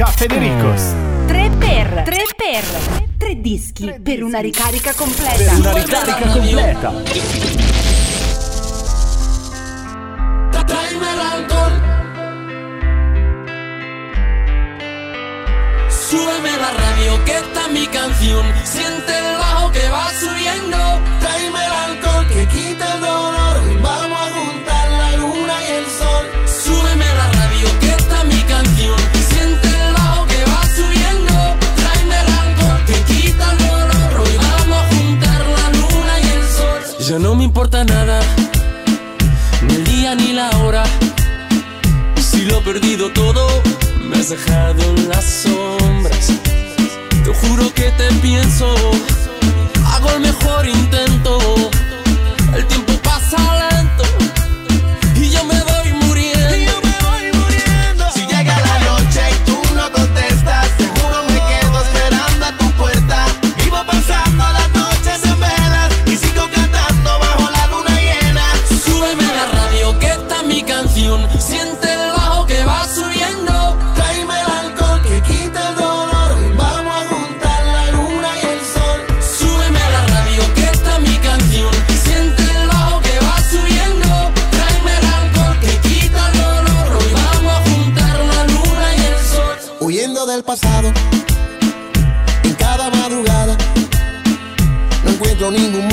Francesca Federicos. Tre per, tre per, tre dischi tre per una ricarica completa. Per una ricarica completa. Tráeme el alcohol. Súbeme la radio, que esta es mi canción. Siente el bajo que va subiendo. Tráeme el alcohol, que quita el dolor. ni la hora. Si lo he perdido todo, me has dejado en las sombras. Te juro que te pienso, hago el mejor intento del pasado. En cada madrugada no encuentro ningún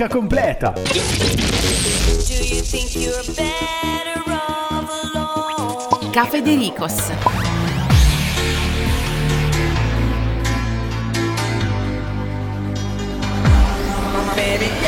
musica completa. Caffè De Ricos. Baby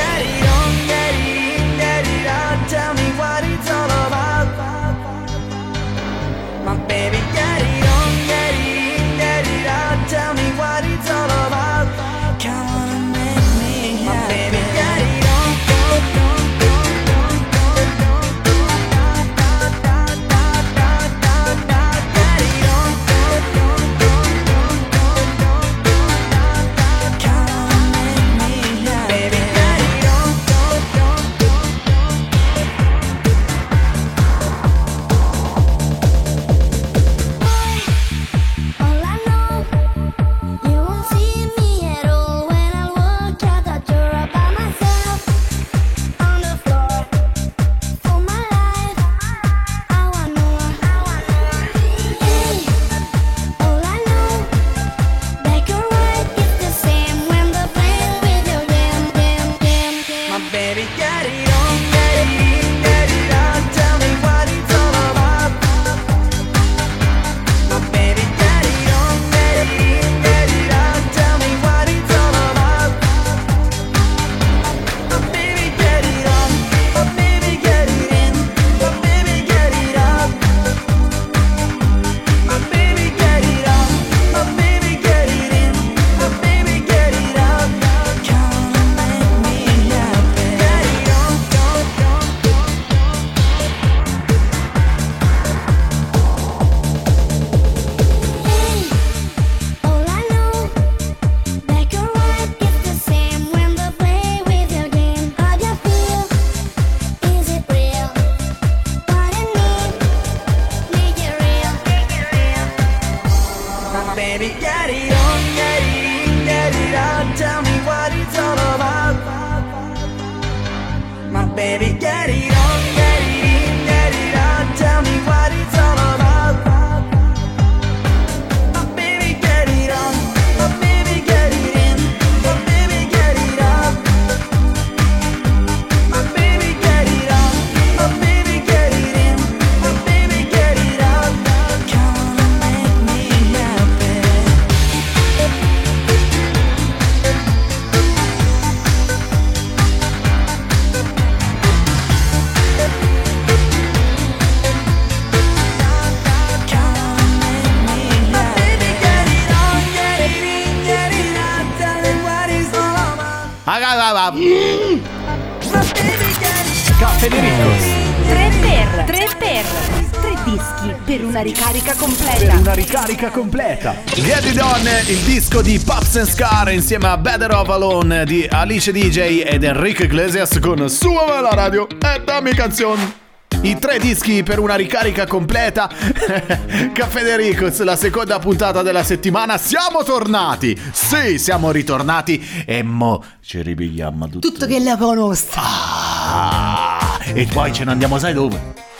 ricarica completa. Get It On, il disco di Pops and Scar insieme a Better of Alone di Alice DJ ed Enrique Iglesias con Suona la radio e dammi canzone. I tre dischi per una ricarica completa. Caffè De Ricos, la seconda puntata della settimana. Siamo tornati! Sì, siamo ritornati e mo ci ripigliamo tutto. Tutto che la conosco. Ah, e poi ce ne andiamo, sai dove?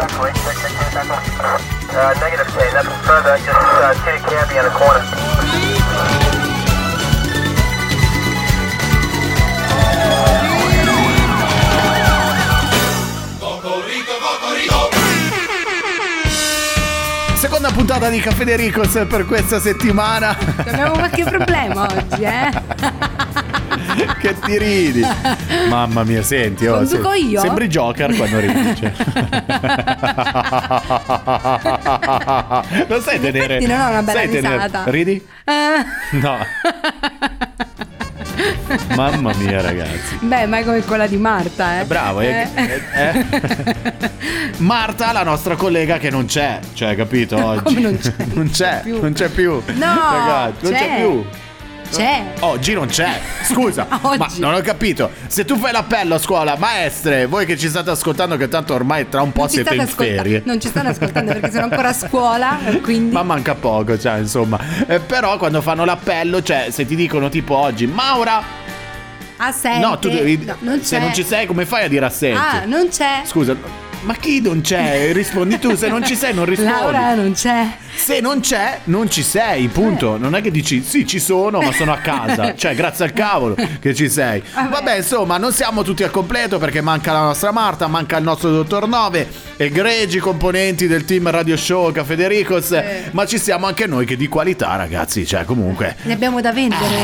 Uh, negative 10, nothing further, just uh, Titty Campy in the corner. Seconda puntata di Caffè De Ricos per questa settimana. Abbiamo qualche problema oggi, eh? che ti ridi. Mamma mia, senti, oh, Conduco se- io? Sembri Joker quando ridi. cioè. non sai tenere. effetti non ho una bella sai tenere- risata. Ridi? Eh, No. Mamma mia, ragazzi. Beh, ma è come quella di Marta, eh? Bravo, eh, eh, eh. Marta, la nostra collega che non c'è, cioè, capito? Oggi Come non c'è? non c'è, più. non c'è più. No, ragazzi, non c'è c'è. più. C'è. Oggi non c'è, scusa, ma non ho capito. Se tu fai l'appello a scuola, maestre, voi che ci state ascoltando, che tanto ormai tra un po' Non siete in ascolta- ferie. Non ci stanno ascoltando perché sono ancora a scuola, quindi... Ma manca poco, cioè, insomma. Eh, però quando fanno l'appello, cioè, se ti dicono tipo oggi, Maura. Assente. no, tu devi. No, non se non ci sei, come fai a dire assenti? Ah, non c'è. Scusa, ma chi non c'è? Rispondi tu, se non ci sei, non rispondi. Laura non c'è. Se non c'è, non ci sei, punto. Non è che dici sì, ci sono, ma sono a casa. cioè, grazie al cavolo che ci sei. Vabbè, insomma, non siamo tutti al completo perché manca la nostra Marta, manca il nostro dottor Nove, egregi componenti del team Radio Show Caffè De Ricos, ma ci siamo anche noi che di qualità, ragazzi. Cioè, comunque. Ne abbiamo da vendere.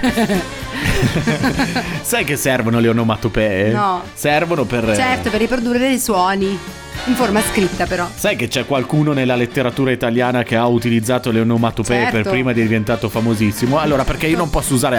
Eh. Sai che servono le onomatopee? No. Servono per. Certo, per riprodurre dei suoni. In forma scritta, però. Sai che c'è qualcuno nella letteratura italiana che ha utilizzato le onomatopee Certo. per prima di diventato famosissimo? Allora, perché io non posso usare.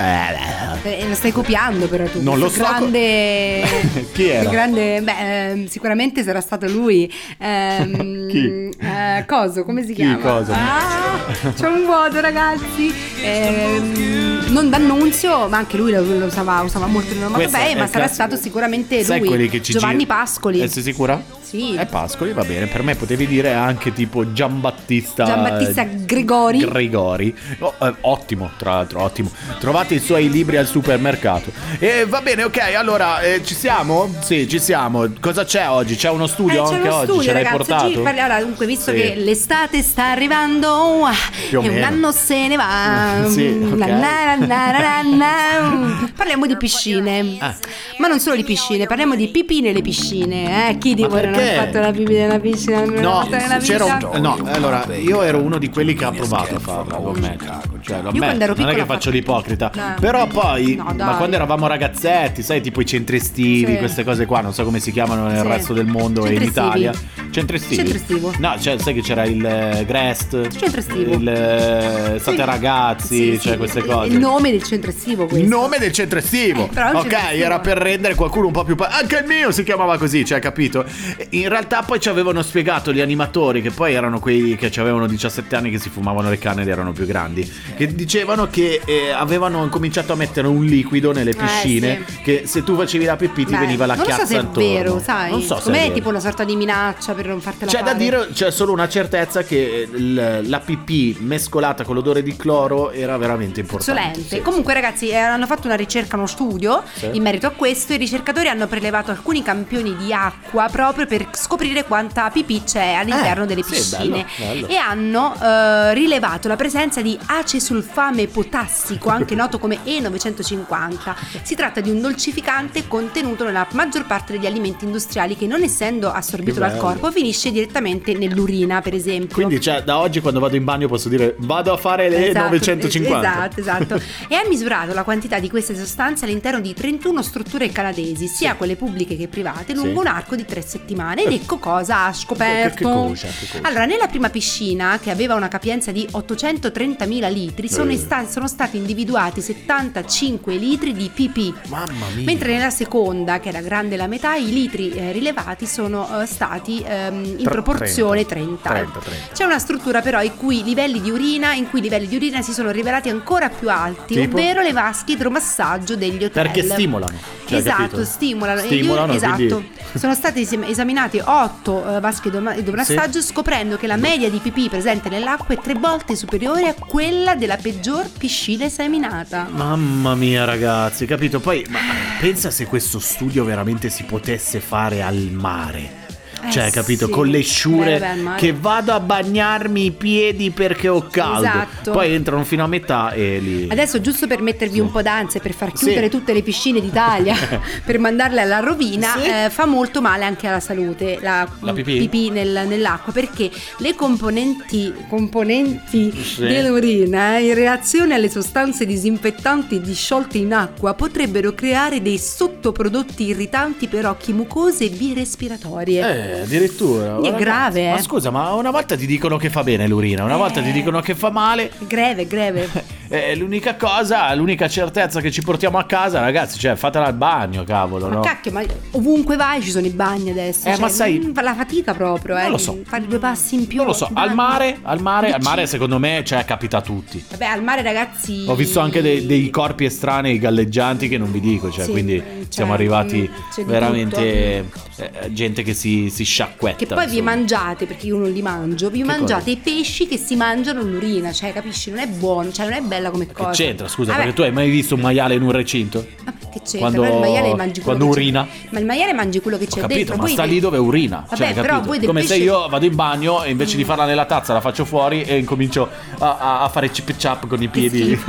Eh, lo stai copiando, però tu. Non lo so Grande. Chi era? Grande. Beh, ehm, sicuramente sarà stato lui. Ehm, Chi? Eh, coso, come si Chi, chiama? coso? Ah, c'è un vuoto, ragazzi. Ehm, non d'annunzio, ma anche lui lo, lo usava, usava molto Questa onomatopee, ma sarà stato sicuramente Sai lui. che ci Giovanni gira- Pascoli. Eh, sei sicura? Sì. È Pascoli, va bene. Per me potevi dire anche tipo Giambattista. Giambattista Gregori. Gregori. Oh, eh, ottimo, tra l'altro, ottimo. Trovate i suoi libri al supermercato. E va bene, ok. Allora, eh, ci siamo? Sì, ci siamo. Cosa c'è oggi? C'è uno studio Eh, c'è anche uno oggi? studio, Ce l'hai ragazzi. portato? Oggi parli- allora, dunque, visto Sì. che l'estate sta arrivando Più o e un anno se ne va. Sì, na, na, na. Parliamo di piscine. Ah. Ma non solo di piscine, parliamo di pipì nelle piscine. Eh? Chi di voi non ha fatto la pipì nella piscina? No, nella piscina? un, no, allora io ero uno di quelli che ha provato a farla, lo ammetto. Cioè, lo Io quando ammetto, non è che faccio l'ipocrita. No. Però poi, No, ma quando eravamo ragazzetti, sai, tipo i centri estivi, Sì. queste cose qua, non so come si chiamano nel Sì. resto del mondo e in. Italia. Centri estivi. Centro estivo. No, cioè, sai che c'era il eh, Grest, Centro estivo. il eh, State Sì. ragazzi, Sì, cioè sì, queste il- cose. Il nome del centro estivo questo. Il nome del centro estivo. Eh, ok, centro estivo. era per rendere qualcuno un po' più. pa- Anche il mio si chiamava così, cioè, capito? In realtà poi ci avevano spiegato gli animatori, che poi erano quelli che avevano 17 anni che si fumavano le canne ed erano più grandi. Che dicevano che eh, avevano cominciato a mettere un liquido nelle piscine. sì. Che se tu facevi la pipì ti Beh, veniva la chiazza so se è vero, sai. Non so se Secondo è vero. tipo una sorta di minaccia per non fartela C'è da fare. dire, c'è solo una certezza che il- la pipì mescolata con l'odore di cloro era veramente importante. Sì. Comunque, ragazzi, eh, hanno fatto una ricerca, uno studio Sì. in merito a questo. I ricercatori hanno prelevato alcuni campioni di acqua proprio per scoprire quanta pipì c'è all'interno Eh, delle sì, piscine. bello, bello. E hanno eh, rilevato la presenza di acesulfame potassico, anche noto come E950. Si tratta di un dolcificante contenuto nella maggior parte degli alimenti industriali che, non essendo assorbito dal corpo, finisce direttamente nell'urina, per esempio. Quindi, cioè, da oggi quando vado in bagno posso dire vado a fare le Esatto, 950. Esatto, esatto. e ha misurato la quantità di queste sostanze all'interno di 31 strutture canadesi, sia quelle pubbliche che private, lungo Sì. un arco di tre settimane. Ed ecco cosa ha scoperto. Che- che cosa, che cosa? Allora, nella prima piscina, che aveva una capienza di 830.000 litri, sono, Eh. sta- sono stati individuati 75 litri di pipì. Mamma mia. Mentre nella seconda, che era grande la metà, i litri eh, rilevati sono eh, stati ehm, in Tre- proporzione 30. 30, 30. C'è una struttura però i cui livelli di urina, in cui i livelli di urina si sono rivelati ancora più alti, Tipo? ovvero le vasche idromassaggio degli hotel. Perché stimolano. Cioè, esatto, capito? stimolano. Stimolano, io- esatto. quindi- Sono state esam- esaminate 8 vasche idroma- idromassaggio scoprendo che la media di pipì presente nell'acqua è tre volte superiore a quella della peggior piscina esaminata. Mamma mia ragazzi, capito? Poi ma pensa se questo studio veramente si potesse fare al mare. Eh, Cioè, capito? sì. Con le sciure Beh, mare. che vado a bagnarmi i piedi perché ho caldo. Esatto. Poi entrano fino a metà e lì. Adesso giusto per mettervi un po' d'ansia e per far Sì. chiudere tutte le piscine d'Italia per mandarle alla rovina Sì. eh, fa molto male anche alla salute la, La pipì? nel- nell'acqua perché le componenti, componenti Sì. dell'urina eh, in reazione alle sostanze disinfettanti disciolte in acqua potrebbero creare dei sottoprodotti irritanti per occhi mucose e vie respiratorie. Eh, addirittura. È grave, eh. Ma scusa, ma una volta ti dicono che fa bene l'urina, una volta Eh. ti dicono che fa male. Greve, greve. Eh, l'unica cosa, l'unica certezza che ci portiamo a casa, ragazzi, cioè fatela al bagno, cavolo, Ma no? cacchio, ma ovunque vai ci sono i bagni adesso. Eh, cioè, ma sai- la fatica proprio, eh. Non lo so. Fare due passi in più. Non lo so, al mare, al mare, al mare secondo me, cioè, capita a tutti. Vabbè, al mare, ragazzi. Ho visto anche dei, dei corpi estranei galleggianti che non vi dico, cioè, Sì, quindi cioè, siamo arrivati veramente eh, gente che si, si sciacquetta. Che poi vi insomma. mangiate, perché io non li mangio, vi Che mangiate i pesci che si mangiano l'urina, cioè capisci? Non è buono, cioè non è bella come Che cosa. c'entra, scusa, Vabbè, perché tu hai mai visto un maiale in un recinto? vabbè, che c'entra? Quando- Però il maiale mangi quello quando che c'è- urina? Ma il maiale mangi quello che c'è capito, dentro. ma sta lì dove urina. Vabbè, cioè, però capito? voi Come se pesce- io vado in bagno e invece di farla nella tazza la faccio fuori e incomincio a, a- a fare chip chap con i piedi lì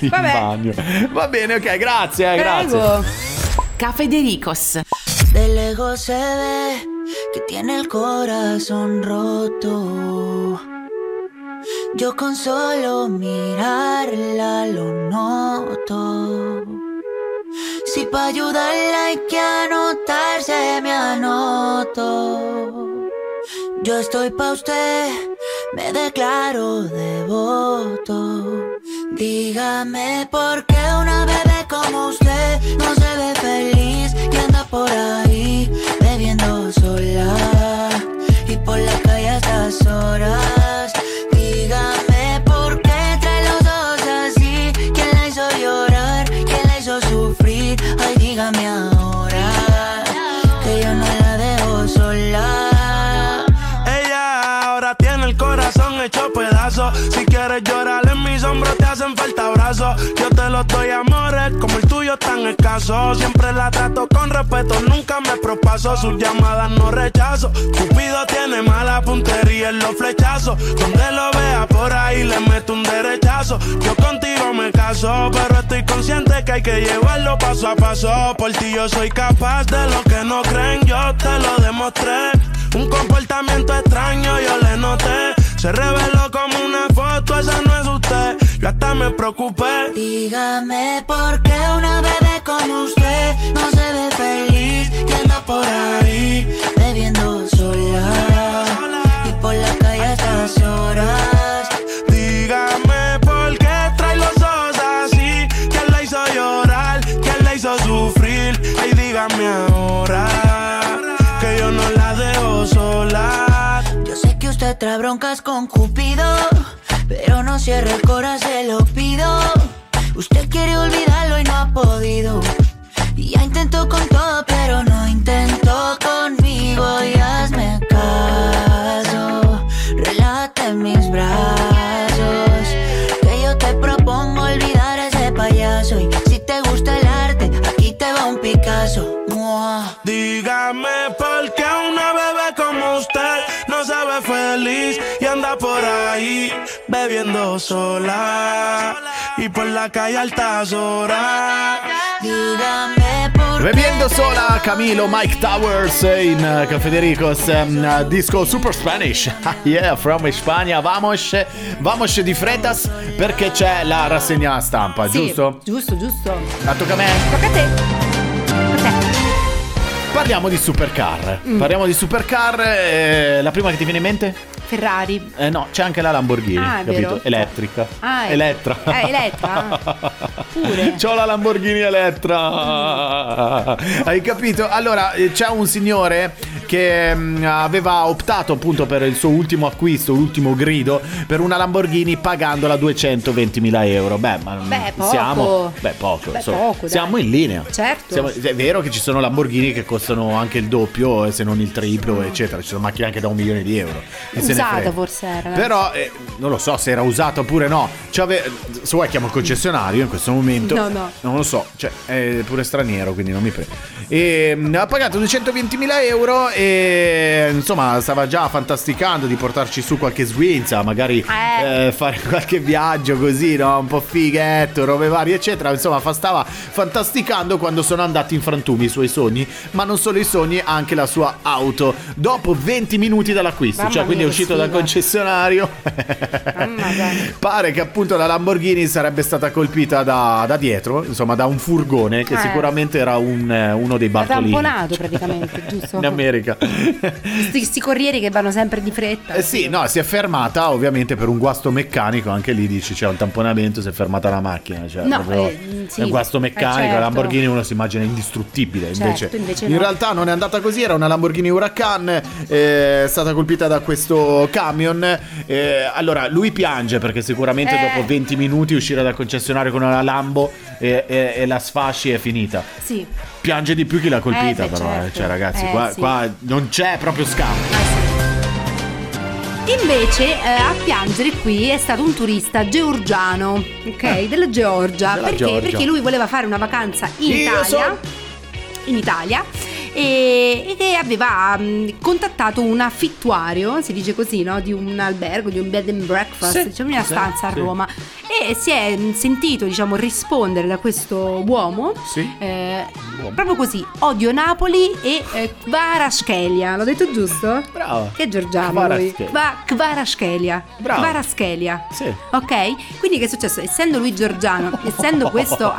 in bagno. Va bene, ok, grazie, eh, grazie. Prego. Cafedericos. De lejos se ve que tiene el corazón roto. Yo con solo mirarla lo noto. Si pa' ayudarla hay que anotarse, me anoto. Yo estoy pa' usted, me declaro devoto. Dígame por qué una bebé como usted no se ve feliz por ahí bebiendo sola y por la calle a estas horas. Tan escaso. Siempre la trato con respeto, nunca me propaso. Sus llamadas no rechazo. Cupido tiene mala puntería en los flechazos. Donde lo vea por ahí le meto un derechazo. Yo contigo me caso, pero estoy consciente que hay que llevarlo paso a paso. Por ti yo soy capaz de lo que no creen, yo te lo demostré. Un comportamiento extraño yo le noté. Se reveló como una foto, esa no es usted. Yo hasta me preocupé. Dígame por qué una bebé bebiendo sola y por la calle a estas horas. Dígame por qué trae los ojos así. ¿Quién la hizo llorar? ¿Quién la hizo sufrir? Ay, dígame ahora que yo no la dejo sola. Yo sé que usted trae broncas con Cupido, pero no cierre el corazón, se lo pido. Usted quiere olvidarlo y no ha podido. Y ya intentó con todo, pero no bebiendo sola y por la calle altas horas. Dígame por Beviendo sola Camilo Mike Towers in uh, Confedericos um, uh, disco super Spanish. yeah, from Spagna. Vamos, vamos di freddas perché c'è la rassegna stampa, Sì, giusto? Giusto, giusto. La tocca a me? Tocca a te. Parliamo di supercar. Mm. Parliamo di supercar. eh, la prima che ti viene in mente? Ferrari. Eh no, c'è anche la Lamborghini, Ah, capito? vero. Elettrica. Ah, è- Elettra. Eh, Elettra? Pure. C'ho la Lamborghini Elettra. Hai capito? Allora, eh, c'è un signore che mm, aveva optato appunto per il suo ultimo acquisto, l'ultimo grido, per una Lamborghini pagandola 220.000 euro. Beh, ma Beh, poco. siamo... Beh, poco. Beh, poco, siamo in linea. Certo. Siamo- è vero che ci sono Lamborghini che costano anche il doppio, eh, se non il triplo, eccetera. Ci sono macchine anche da un milione di euro. Usata forse era. Però eh, non lo so se era usata oppure no. Cioè, ave- se vuoi chiamo il concessionario in questo momento. No, no. Non lo so, cioè è pure straniero, quindi non mi prego. E mm, ha pagato 220.000 euro e insomma stava già fantasticando di portarci su qualche swinza, magari Eh. eh, fare qualche viaggio così, no? Un po' fighetto, robe varie, eccetera. Insomma, fa- stava fantasticando quando sono andati in frantumi i suoi sogni, ma non solo i sogni, anche la sua auto. Dopo 20 minuti dall'acquisto, Mamma cioè quindi è uscito dal concessionario. Pare che appunto la Lamborghini sarebbe stata colpita da, da dietro, insomma da un furgone che Eh. sicuramente era un, eh, uno dei Bartolini. tamponato praticamente, giusto? In America. Questi, sti corrieri che vanno sempre di fretta. Eh sì, no, si è fermata ovviamente per un guasto meccanico, anche lì dici c'è un tamponamento, si è fermata la macchina, cioè No, proprio eh, sì. è un guasto Eh, meccanico, certo. la Lamborghini uno si immagina indistruttibile, Certo, invece, invece in no. realtà non è andata così, era una Lamborghini Huracan, eh, è stata colpita da questo camion, eh, allora lui piange perché sicuramente dopo 20 minuti uscire dal concessionario con una Lambo e, e- e la sfasci è finita. Sì. Piange di più chi l'ha colpita Eh, beh, però, eh. certo. cioè ragazzi Eh, qua, sì. qua non c'è proprio scampo. Invece eh, a piangere qui è stato un turista georgiano, ok? Della Georgia. Eh. Della perché? Georgia. Perché lui voleva fare una vacanza in Io Italia. so- In Italia. E, e che aveva mh, contattato un affittuario, si dice così, no? Di un albergo, di un bed and breakfast, Sì, diciamo una sì, stanza a. Roma. E si è mh, sentito, diciamo, rispondere da questo uomo. Eh, proprio così, odio Napoli e eh, Kvaraschelia. L'ho detto giusto? Brava. Che è georgiano lui. Kvaraschelia. Kva- Kvaraschelia. Bravo. Kvaraschelia. Sì. Ok? Quindi che è successo? Essendo lui georgiano, essendo questo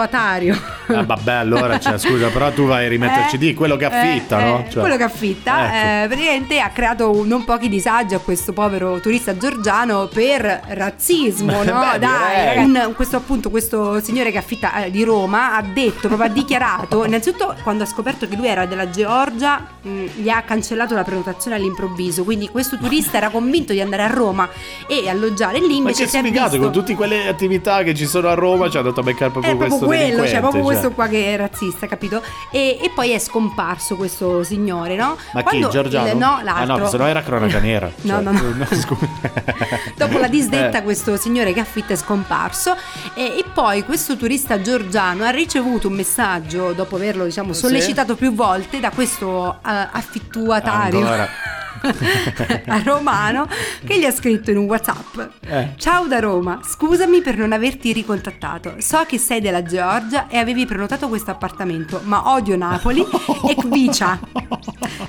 affittuatario. Ah, vabbè, allora, cioè, scusa, però tu vai a rimetterci Eh, di quello che affitta, eh, no? eh, Cioè, quello che affitta ecco. eh, praticamente ha creato non pochi disagi a questo povero turista georgiano per razzismo, no? Beh, Dai, un- questo appunto questo signore che affitta eh, di Roma ha detto, proprio ha dichiarato, innanzitutto quando ha scoperto che lui era della Georgia, mh, gli ha cancellato la prenotazione all'improvviso, quindi questo turista era convinto di andare a Roma e alloggiare lì, Ma invece che si è sfigato, visto con tutte quelle attività che ci sono a Roma ci hanno dato a beccare proprio è questo proprio quello, cioè proprio cioè. questo qua che è razzista, capito? E, e poi è scomparso questo signore, no? Ma Quando chi, Giorgiano? il- no, Ah l'altro. no, se no era cronaca nera. No, Cioè, no, no. scusa. Dopo la disdetta Eh. questo signore che affitta è scomparso e, e poi questo turista georgiano ha ricevuto un messaggio dopo averlo diciamo Sì. sollecitato più volte da questo eh, affittuatario Ancora. a romano che gli ha scritto in un whatsapp Eh. Ciao da Roma, scusami per non averti ricontattato So che sei della Georgia e avevi prenotato questo appartamento Ma odio Napoli e Kvicia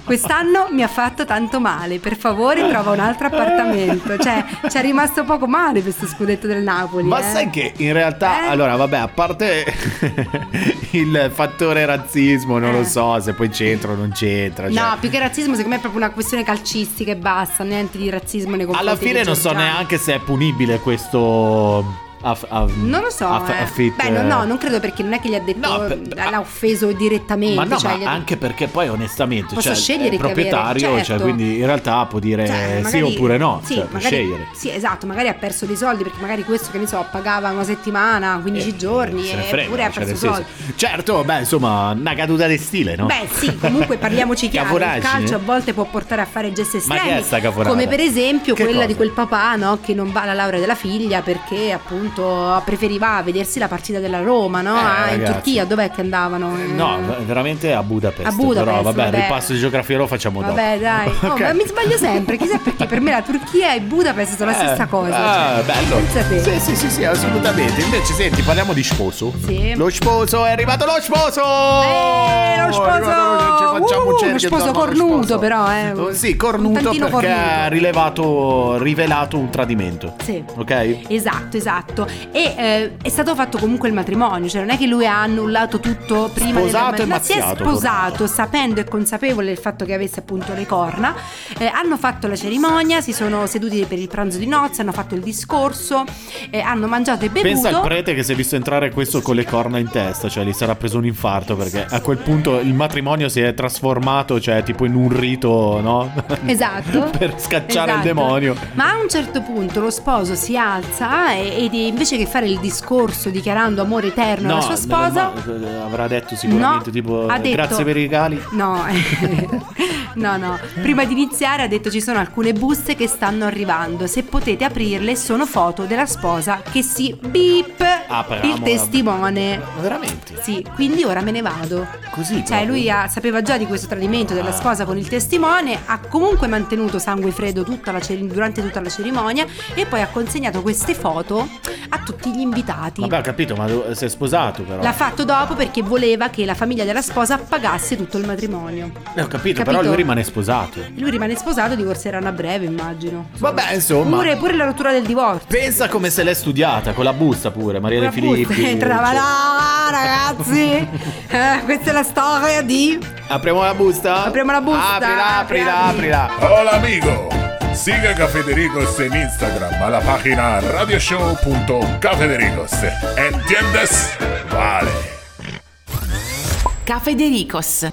Quest'anno mi ha fatto tanto male Per favore trova un altro appartamento Cioè ci è rimasto poco male questo scudetto del Napoli Ma eh. sai che in realtà, Eh? allora vabbè, a parte il fattore razzismo, non Eh. lo so se poi c'entra o non c'entra. cioè, No, più che razzismo secondo me è proprio una questione calcistica e basta Niente di razzismo nei confronti alla fine non so neanche se è punibile questo... aff- aff- Non lo so, aff- eh. affit- beh, no, no, non credo perché non è che gli ha detto, No, per- per- l'ha offeso direttamente. Ma no, cioè, ma detto- anche perché poi onestamente Posso cioè, scegliere è proprietario, cioè, certo. quindi in realtà può dire Cioè, sì magari- oppure no, sì, cioè, magari- scegliere. Sì, esatto, magari ha perso dei soldi perché magari questo, che ne so, pagava una settimana, 15 giorni Se ne e frega, eppure ha cioè, perso soldi. Certo, beh, insomma, una caduta di stile, no? Beh, sì, comunque parliamoci chiaro, il Caforaggine. calcio a volte può portare a fare gesti estremi, come per esempio Che quella cosa? di quel papà, no, che non va alla laurea della figlia perché appunto appunto preferiva vedersi la partita della Roma, no? Eh, Ah, in. Turchia, dov'è che andavano? No, veramente a Budapest. A Budapest, Però vabbè, vabbè. il ripasso di geografia lo facciamo dopo. Vabbè, dai. Oh, Ok. ma mi sbaglio sempre, chissà perché per me la Turchia e Budapest sono la Eh, stessa cosa. Ah, cioè, bello. Pensa te. Sì, sì, sì, sì, assolutamente. Invece, senti, parliamo di sposo. Sì. Lo sposo, è arrivato lo sposo! Eh, lo sposo! ci facciamo un Uh, cerchio lo sposo cornuto, sposo. però, eh. Oh, Sì, Un cornuto perché ha rilevato, rivelato un tradimento. Sì. Ok? Esatto, esatto. E eh, è stato fatto comunque il matrimonio, cioè non è che lui ha annullato tutto prima Sposato della e ma si è sposato cornuto. sapendo e consapevole del fatto che avesse appunto le corna. Eh, hanno fatto la cerimonia, si sono seduti per il pranzo di nozze, hanno fatto il discorso, eh, hanno mangiato e bevuto. Pensa al prete che si è visto entrare questo con le corna in testa, cioè gli sarà preso un infarto perché a quel punto il matrimonio si è trasformato, cioè tipo in un rito, no? Esatto. per scacciare il Esatto. demonio. Ma a un certo punto lo sposo si alza e, ed invece che fare il discorso dichiarando amore eterno alla sua sposa, ma- eh, avrà detto sicuramente No, tipo detto- grazie per i regali. No, no, no. Prima di iniziare ha detto ci sono alcune buste che stanno arrivando. Se potete aprirle, sono foto della sposa che si beep Apriamo il la- testimone. Ma veramente? Sì, quindi ora me ne vado. Così Cioè, proprio? lui ha- sapeva già di questo tradimento della Ah. sposa con il testimone, ha comunque mantenuto sangue freddo tutta la durante tutta la cerimonia e poi ha consegnato queste foto a tutti gli invitati. Vabbè, ho capito, ma si è sposato però. L'ha fatto dopo perché voleva che la famiglia della sposa pagasse tutto il matrimonio. Eh, ho capito, Capito? però lui rimane sposato. Lui rimane sposato, divorzieranno a breve, immagino. Vabbè, insomma. Pure, pure la rottura del divorzio. Pensa come se l'è studiata, con la busta pure, Maria De La Filippi. entrava cioè. là, ragazzi. Eh, questa è la storia di. Apriamo la busta? Apriamo la busta. Aprila, aprila, Apri, aprila. Hola amigo, sigue a Federicos en Instagram a la página radioshow.cafedericos. ¿Entiendes? Vale. Cafedericos.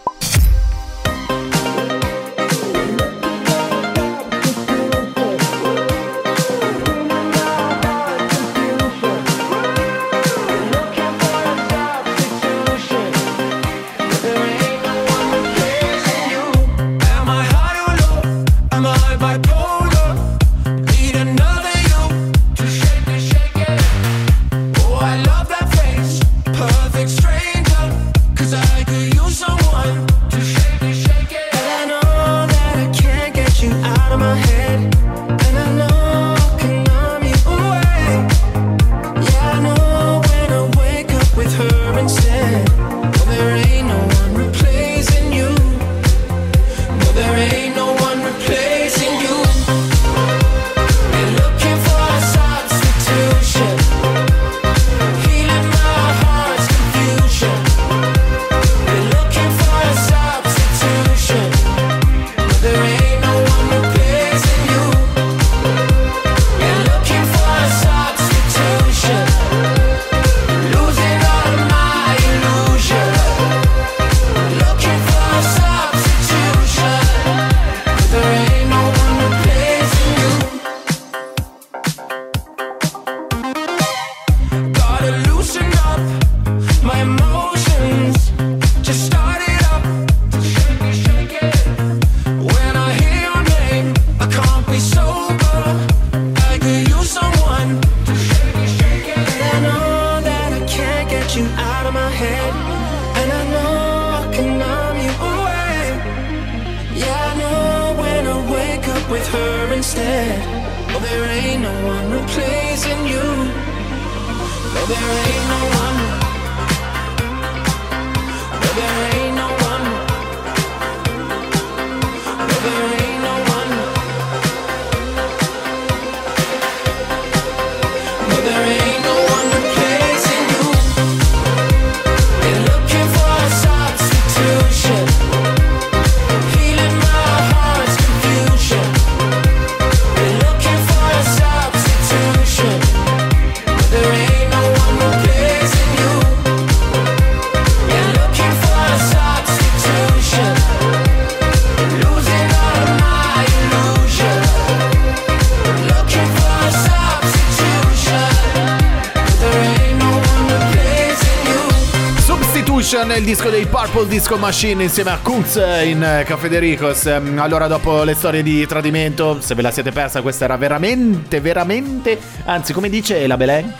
Disco dei Purple Disco Machine insieme a Kunz in eh, Cafedericos. Ehm, Allora, dopo le storie di tradimento, se ve la siete persa, questa era veramente, veramente. Anzi, come dice la Belen?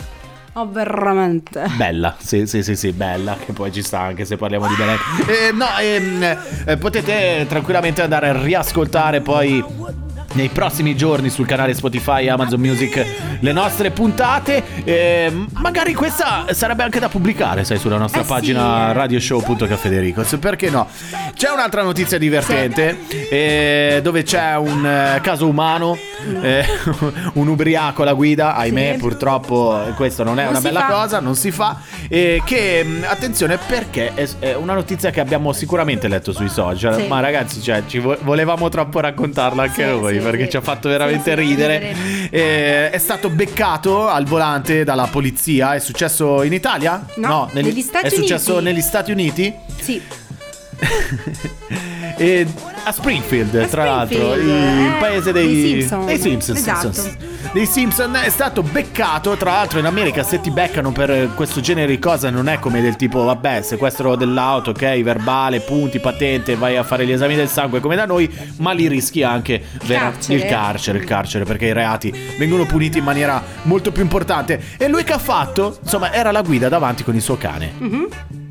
Oh, veramente. Bella, sì, sì, sì, sì, bella, che poi ci sta anche se parliamo di Belen. Eh, no, ehm, eh, potete tranquillamente andare a riascoltare poi nei prossimi giorni sul canale Spotify e Amazon Music le nostre puntate. Eh, magari questa sarebbe anche da pubblicare, sai, sulla nostra Eh sì, pagina eh. radioshow.cafedericos. Perché no? C'è un'altra notizia divertente eh, dove c'è un eh, caso umano, eh, un ubriaco alla guida, ahimè, Sì. purtroppo eh, questo non è Non una bella fa. cosa, non si fa. E che mh, attenzione perché è, una notizia che abbiamo sicuramente letto sui social. Sì. Ma ragazzi, cioè, ci vo- volevamo troppo raccontarla anche Sì, noi perché ci ha fatto veramente ridere. Eh, è stato beccato al volante dalla polizia. È successo in Italia? No, negli Stati È successo Uniti. negli Stati Uniti? Sì. E a Springfield, A tra l'altro, il, eh, paese dei, dei Simpson. dei Simpsons, Esatto. Simpsons. Dei Simpson è stato beccato. Tra l'altro, in America, se ti beccano per questo genere di cose, non è come del tipo, vabbè, sequestro dell'auto, ok, verbale, punti, patente, vai a fare gli esami del sangue come da noi, ma lì rischi anche vera- carcere. il carcere, il carcere, perché i reati vengono puniti in maniera molto più importante. E lui che ha fatto, insomma, era la guida davanti con il suo cane. Mhm.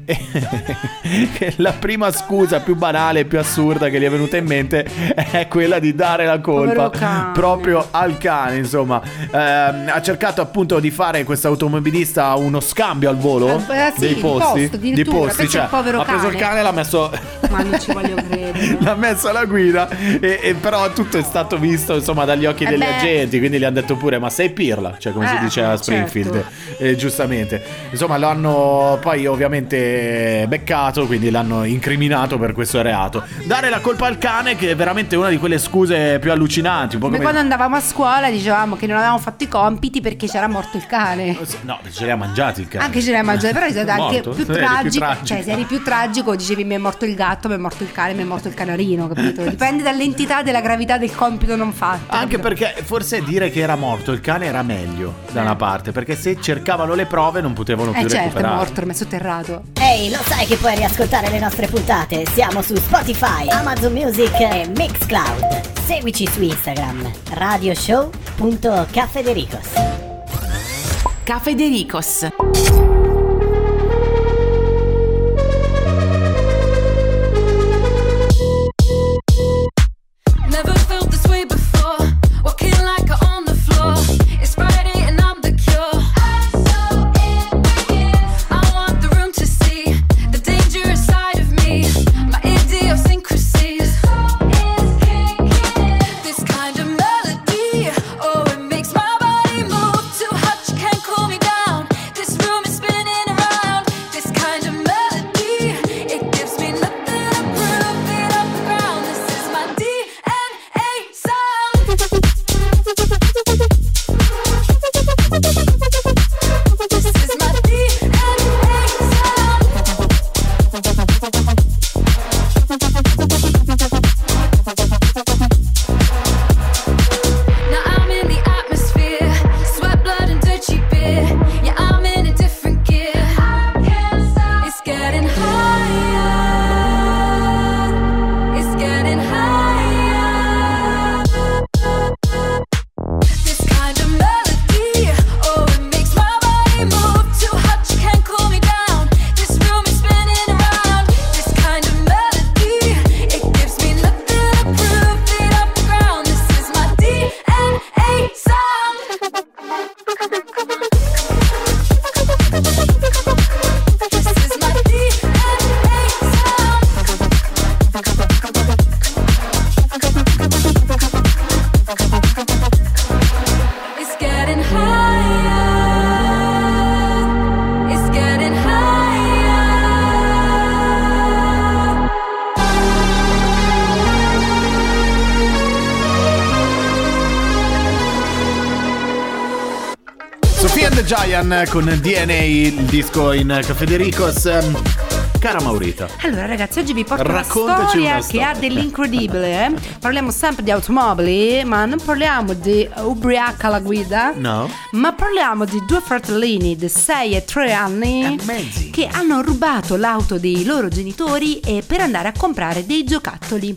La prima scusa più banale e più assurda che gli è venuta in mente è quella di dare la colpa proprio al cane. Insomma, Ehm, ha cercato appunto di fare questo automobilista uno scambio al volo Eh, eh, sì, dei di posti. posto, addirittura, posti, cioè, ha preso il cane. e l'ha messo. Ma non ci voglio credere. L'ha messo alla guida, e, e però tutto è stato visto insomma dagli occhi Eh degli beh. agenti. Quindi gli hanno detto pure: Ma sei pirla? Cioè, come si Eh, dice a Springfield, certo. eh, giustamente. Insomma, l'hanno poi ovviamente beccato, quindi l'hanno incriminato per questo reato. Dare la colpa al cane, che è veramente una di quelle scuse più allucinanti. Un po' Come quando andavamo a scuola dicevamo che non avevamo fatto i compiti perché c'era morto il cane. No, ce li ha mangiati il cane. Anche se ne mangiato, però è stato anche Morto? più Eri più tragico. tragico. Cioè, se eri più tragico, dicevi mi è morto il gatto, mi è morto il cane, mi è morto il canarino, capito? Dipende dall'entità e della gravità del compito non fatto. Anche capito? perché forse dire che era morto il cane era meglio da una parte, perché se cercavano le prove non potevano più Eh certo, è recuperare. morto, ormai sotterrato. Ehi, lo sai che puoi riascoltare le nostre puntate? Siamo su Spotify, Amazon Music e Mixcloud. Seguici su Instagram, radioshow.cafedericos. Cafedericos. Giant con DNA, il disco in Cafedericos. Ehm, Cara Maurita, Allora ragazzi, oggi vi porto una storia una che storia. ha dell'incredibile. eh. Parliamo sempre di automobili, ma non parliamo di ubriaca alla guida. no? Ma parliamo di due fratellini di 6 e 3 anni mezzi. che hanno rubato l'auto dei loro genitori per andare a comprare dei giocattoli.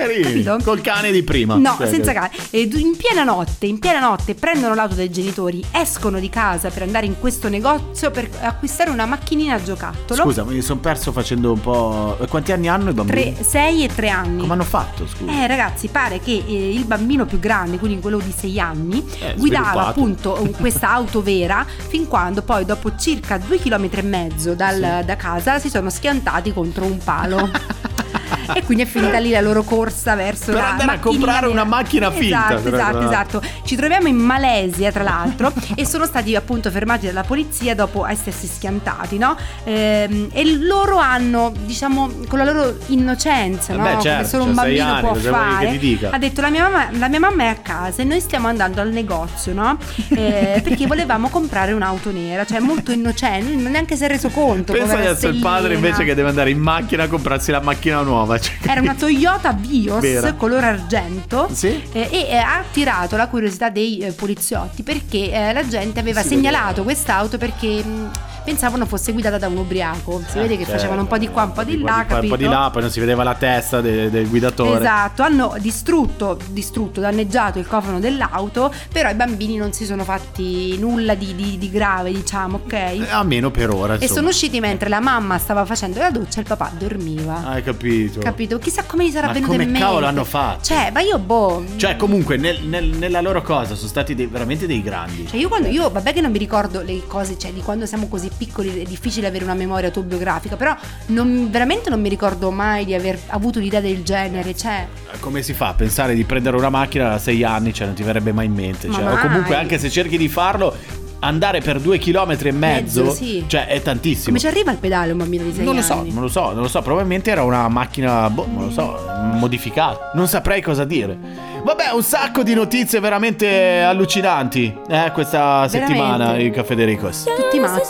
Carini, Capito? Col cane di prima. No, Cioè, senza cane. E in piena notte, in piena notte prendono l'auto dei genitori, escono di casa per andare in questo negozio per acquistare una macchinina a giocattolo. Scusa, mi sono perso facendo un po'. Quanti anni hanno i bambini? 6 e 3 anni. Come hanno fatto, scusa? Eh ragazzi, pare che eh, il bambino più grande, quindi quello di 6 anni, Eh, guidava appunto un- questa auto vera fin quando poi dopo circa 2 km e mezzo dal- da casa si sono schiantati contro un palo. E quindi è finita lì la loro corsa verso Per la andare a comprare una macchina finta, Esatto, però, esatto, tra esatto. Ci troviamo in Malesia, tra l'altro, e sono stati appunto fermati dalla polizia dopo essersi schiantati, no? Ehm, e loro hanno, diciamo, con la loro innocenza, Eh no? beh, Come certo, solo un sei bambino anni, può fare. Ha detto la mia, mamma, la mia mamma è a casa e noi stiamo andando al negozio, no? Eh, perché volevamo comprare un'auto nera, cioè molto innocente, non neanche si è reso conto. Pensa adesso il padre invece che deve andare in macchina a comprarsi la macchina nuova. Cioè, Era una Toyota Vios Vera. color argento Sì. eh, e eh, ha attirato la curiosità dei eh, poliziotti perché eh, la gente aveva Si segnalato quest'auto perché mh, pensavano fosse guidata da un ubriaco. Si Eh, vede che certo. facevano un po' di qua, un po' di là, un po' di là, poi non si vedeva la testa de- del guidatore. Esatto, hanno distrutto, distrutto, danneggiato il cofano dell'auto, però i bambini non si sono fatti nulla di, di- di grave, diciamo, ok? Eh, Almeno per ora. E insomma. sono usciti mentre la mamma stava facendo la doccia e il papà dormiva. Hai capito? Capito? Chissà come gli sarà Ma venuto come in mente. cavolo hanno fatto? Cioè, ma io boh. Cioè, comunque, nel- nel- nella loro cosa sono stati dei- veramente dei grandi. Cioè io quando io vabbè che non mi ricordo le cose, cioè di quando siamo così piccoli è difficile avere una memoria autobiografica, però non- veramente non mi ricordo mai di aver avuto un'idea del genere, cioè Come si fa a pensare di prendere una macchina da 6 anni? Cioè, non ti verrebbe mai in mente. Ma Cioè, o mai. comunque, anche se cerchi di farlo, andare per due chilometri e mezzo, Mezzo, sì. cioè, è tantissimo. come ci arriva al pedale un bambino di 6 Non anni? lo so, non lo so, non lo so, probabilmente era una macchina, boh, non lo so, modificata. Non saprei cosa dire. Vabbè, un sacco di notizie veramente allucinanti, eh, questa settimana Veramente. in Caffè De Ricos. Tutti matti.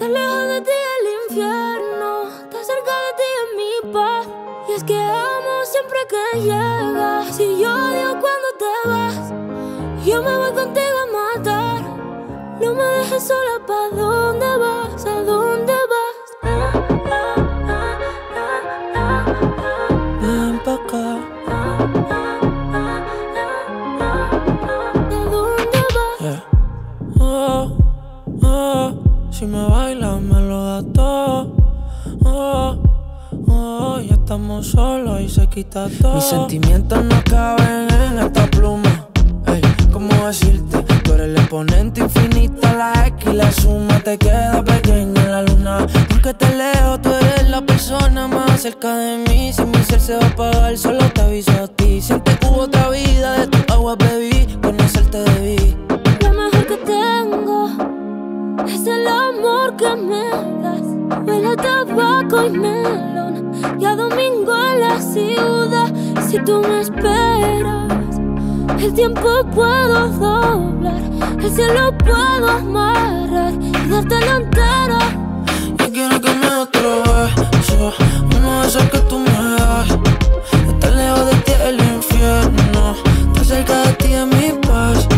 Lejos de ti el infierno, cerca de ti mi paz. Y es que amo siempre que llegas. Si yo odio cuando te vas, yo me voy contigo a matar. No me dejes sola, ¿pa' dónde vas? ¿A dónde vas? Ven pa' acá. ¿A dónde vas? Yeah. Oh, oh, si me bailas me lo das todo. Estamos solos y se quita todo. Mis sentimientos no caben en esta pluma. Ey, ¿cómo decirte? Tú eres el exponente infinito, la X y la suma te queda pequeña en la luna. Porque te leo, tú eres la persona más cerca de mí. Si mi ser se va a apagar, solo te aviso a ti. Siente que hubo otra vida, de tu agua bebí, conocerte debí. Lo mejor que tengo es el amor que me. Huele a tabaco y melón y a domingo en la ciudad. Si tú me esperas, el tiempo puedo doblar, el cielo puedo amarrar y dártelo entero. Yo quiero que me otro beso, uno de esos que tú me das. Estar lejos de ti el infierno, estar cerca de ti es mi paz.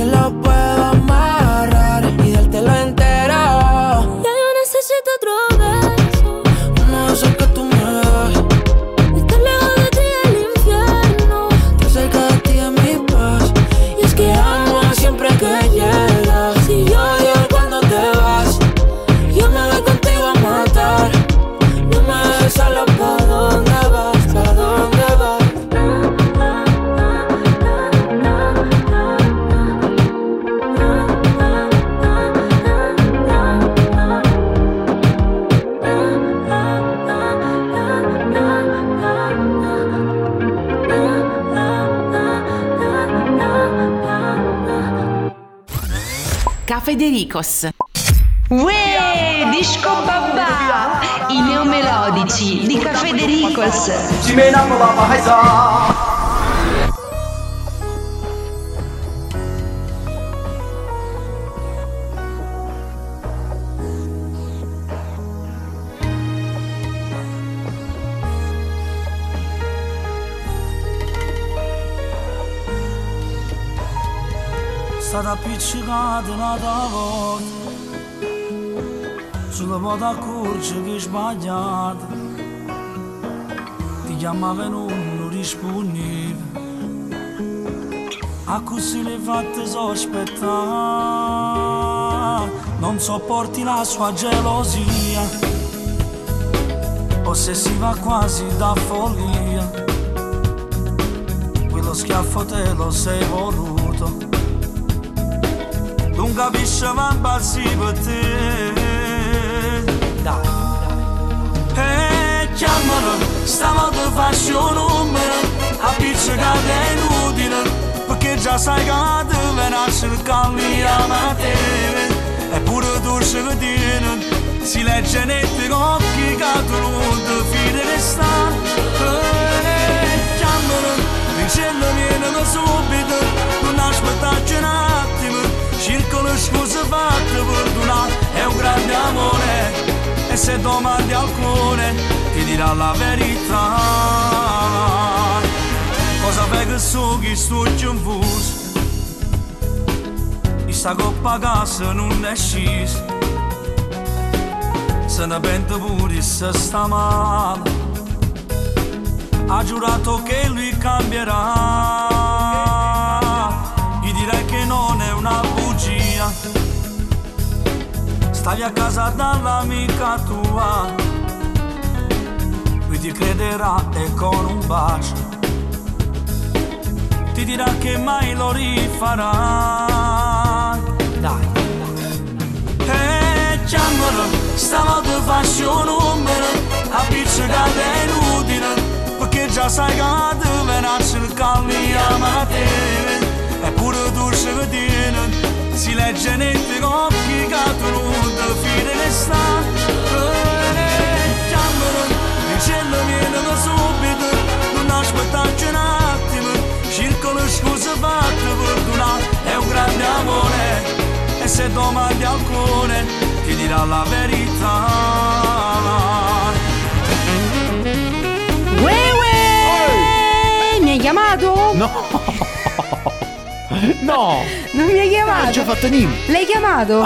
el cielo Ricos. Uè, disco babà, i neomelodici di Caffè De Ricos. Stata appiccicata un'altra volta. Sulla può accorgere che è sbagliata Ti chiamava e non rispondevi. A così le fatte sospettare. Non sopporti la sua gelosia. Ossessiva quasi da follia. Quello schiaffo te lo sei voluto non capisce ma impazzi per te Dai E chiamalo Stavolta faccio un numero Appiccicata è inutile Perché già sai che viene a cercarmi a te Eppure tu ci tieni Si legge netti con occhi che tu non ti fidi che sta chiamalo Dicendo vieni subito Non aspettarci un attimo Circolo scuse fatte perdonare è un grande amore. E se domandi alcune ti dirà la verità. Cosa fai che so che sto in fuso di sta coppa casa non è scesa se ne pente pure se sta male. Ha giurato che lui cambierà stavi a casa dall'amica tua. Lui ti crederà e con un bacio ti dirà che mai lo rifarà. Dai. E chiamalo stavolta faccio un numero appiccicata è inutile perché già sai che ti viene a cercarmi a te eppure tu ci tieni si legge netti con occhi che tu non fidi che sta chiamalo dicendo vieni subito non aspettarci un attimo circolo scuse fatte perdonare è un grande amore e se domandi alcune ti dirà la verità Uè, uè! Mi hai chiamato? No! No! Non mi hai chiamato? Non ho già fatto niente. L'hai chiamato?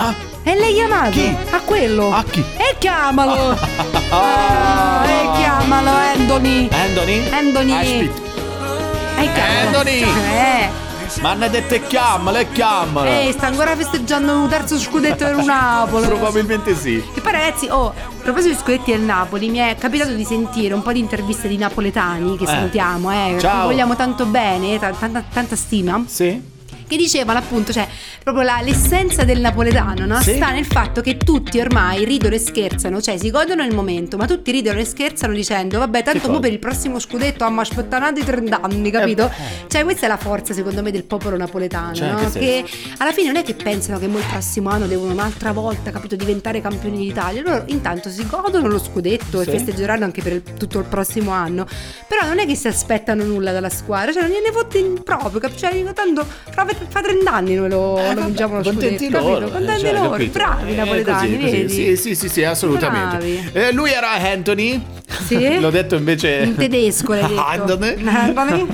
E l'hai chiamato? Chi? A quello? A chi? E chiamalo! Ah, e chiamalo, Anthony! Anthony? Anthony! Aspetta. E chiamalo! Anthony! Eh! Ma hanno detto e chiamala, e chiamala. Eh, sta ancora festeggiando un terzo scudetto del Napoli. Probabilmente sì. E poi ragazzi, oh, a proposito di scudetti del Napoli, mi è capitato di sentire un po' di interviste di napoletani, che Eh. salutiamo, eh, Ciao. che vogliamo tanto bene, ta- tanta, tanta stima. Sì. Che dicevano appunto, cioè, proprio la- l'essenza del napoletano, no? Sì. Sta nel fatto che tutti ormai ridono e scherzano, cioè si godono il momento, ma tutti ridono e scherzano dicendo, vabbè, tanto mo per il prossimo scudetto abbiamo aspettato di 30 anni, capito? Eh. Cioè, questa è la forza, secondo me, del popolo napoletano, Cioè, no? che Che alla fine non è che pensano che mo il prossimo anno devono un'altra volta, capito, diventare campioni d'Italia. Loro intanto si godono lo scudetto e Sì. festeggeranno anche per il- tutto il prossimo anno. Però non è che si aspettano nulla dalla squadra, cioè non gliene fotte proprio, cap- cioè tanto fra, fa 30 anni noi lo, vinciamo lo Eh, Contenti scudetto, loro. capito? Contenti cioè, loro, capito? bravi Eh, napoletani, così, così. vedi? Sì, sì, sì, sì, assolutamente. Eh, lui era Anthony. Sì? L'ho detto invece In tedesco l'hai detto. Anthony. Anthony?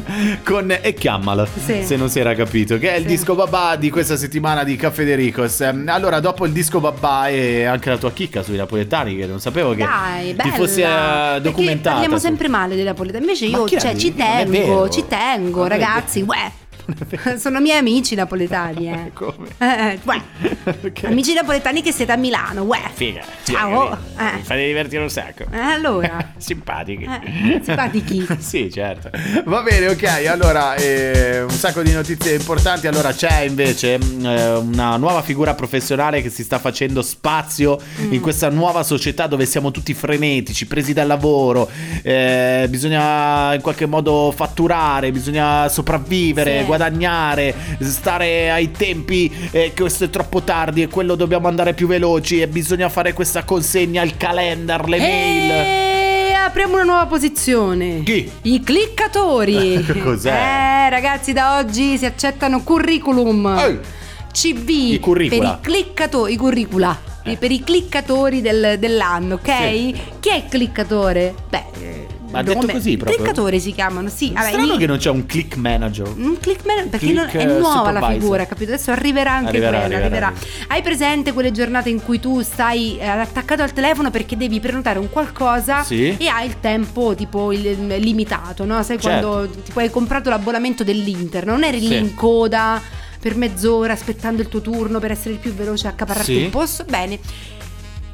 Con E chiamala, Sì. se non si era capito, che è il Sì. disco babà di questa settimana di Caffè De Ricos. Ehm, Allora, dopo il disco babà e anche la tua chicca sui napoletani, che non sapevo che Dai, ti fosse eh, Perché documentata. Parliamo sempre male dei napoletani. Invece Ma io cioè, ci tengo, ci tengo, ragazzi. Uè. Sono miei amici napoletani, eh. Come? Eh, uè. Amici napoletani che siete a Milano, uè. Figa. Ciao. figa, Eh. Mi fate divertire un sacco. Eh, allora. Simpatici. Eh, simpatichi. sì, certo. Va bene, ok. Allora, eh, un sacco di notizie importanti. Allora, c'è invece eh, una nuova figura professionale che si sta facendo spazio Mm. in questa nuova società dove siamo tutti frenetici, presi dal lavoro. eh, bisogna in qualche modo fatturare, bisogna sopravvivere, Sì. guadagnare guadagnare, stare ai tempi, eh, questo è troppo tardi e quello dobbiamo andare più veloci e bisogna fare questa consegna, il calendar, le mail. E apriamo una nuova posizione. Chi? I cliccatori. Cos'è? Eh, ragazzi, da oggi si accettano curriculum. Ehi. CV per i cliccatori, i curricula. Eh. Per i cliccatori del- dell'anno, ok? Chi è il cliccatore? Beh, Ma detto nome- così proprio? Cliccatori si chiamano, sì. Vabbè, Strano lì- che non c'è un click manager. un click manager perché Click, non- è eh, nuova la figura, capito? Adesso arriverà anche Arriverà, quella, arriverà, arriverà. Hai presente quelle giornate in cui tu stai eh, attaccato al telefono perché devi prenotare un qualcosa Sì. e hai il tempo tipo il- il limitato, no? Sai Certo. quando tipo, hai comprato l'abbonamento dell'Inter, non eri Sì. lì in coda per mezz'ora aspettando il tuo turno per essere il più veloce a accaparrarti Sì. un posto? Bene.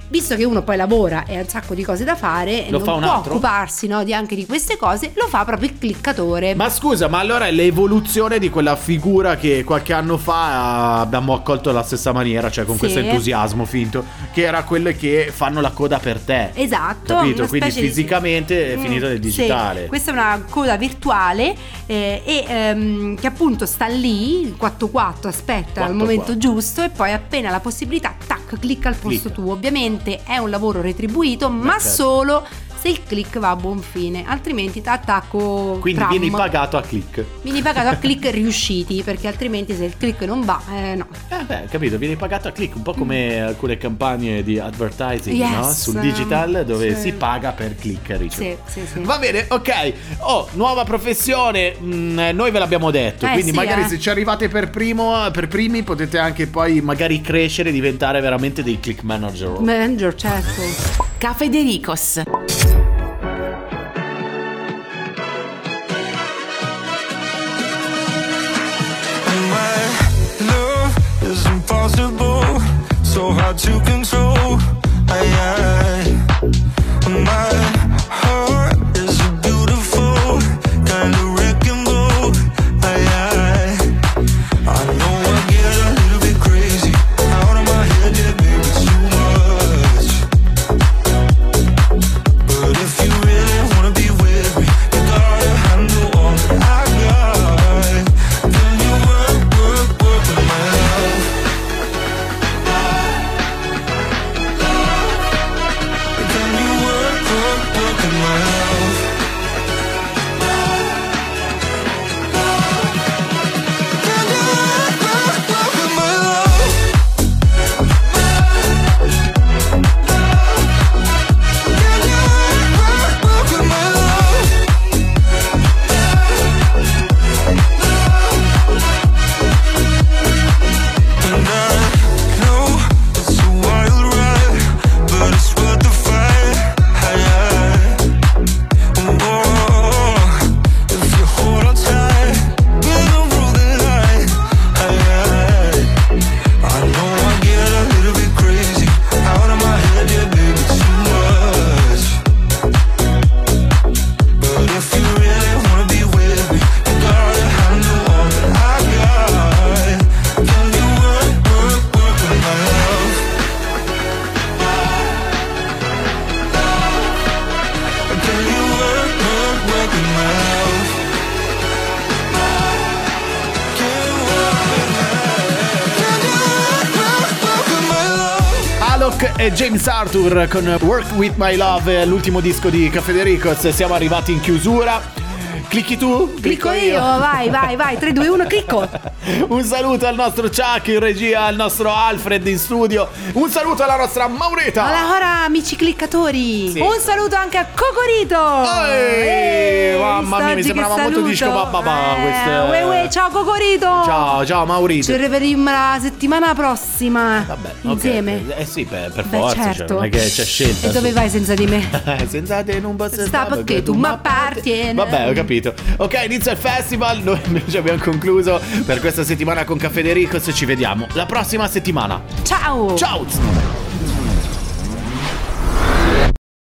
Visto che uno poi lavora e ha un sacco di cose da fare, e non può altro? occuparsi no, di anche di queste cose, lo fa proprio il cliccatore. Ma scusa, ma allora è l'evoluzione di quella figura che qualche anno fa abbiamo accolto alla stessa maniera, cioè con Sì. questo entusiasmo finto, che era quelle che fanno la coda per te. Esatto, Capito? Quindi specie di- fisicamente è Mm, finito nel sì. digitale. Questa è una coda virtuale eh, e ehm, che appunto sta lì, il 4-4, aspetta il 4-4. momento giusto e poi appena la possibilità, tac, clicca al posto Clicca. tuo. Ovviamente è un lavoro retribuito, ma certo. solo se il click va a buon fine, altrimenti ti attacco Quindi tram. vieni pagato a click. Vieni pagato a click riusciti, perché altrimenti se il click non va, eh, no. Eh beh, capito, vieni pagato a click, un po' come alcune campagne di advertising, Yes, no? Sul digital dove sì. si paga per click. Sì, sì, sì. Va bene, ok. Oh, nuova professione, mm, noi ve l'abbiamo detto, Eh, quindi sì, magari eh. se ci arrivate per primo, per primi potete anche poi magari crescere e diventare veramente dei click manager. Manager, certo. Caffè De Ricos. Impossible, so hard to control. I, I, James Arthur con Work With My Love, l'ultimo disco di Caffè De Ricos. Siamo arrivati in chiusura. Clicchi tu? Clicco io, vai, vai, vai, 3, 2, 1, clicco. Un saluto al nostro Chuck in regia, al nostro Alfred in studio. Un saluto alla nostra Maurita. Allora, amici cliccatori, Sì. un saluto anche a Cocorito. Ehi, mamma mia, mi sembrava molto disco bababà Eh, questo. uè, uè, ciao Cocorito. Ciao, ciao Maurita. Ci rivediamo la settimana prossima. Vabbè, insieme. Eh sì, per, per Beh, forza, cioè, certo. non è che c'è scelta. E dove vai senza di me? senza te non posso Sta perché tu mi appartieni. Vabbè, ho capito. Ok, inizia il festival. Noi invece abbiamo concluso per questa settimana con Caffè De Ricos. Ci vediamo la prossima settimana. Ciao. Ciao.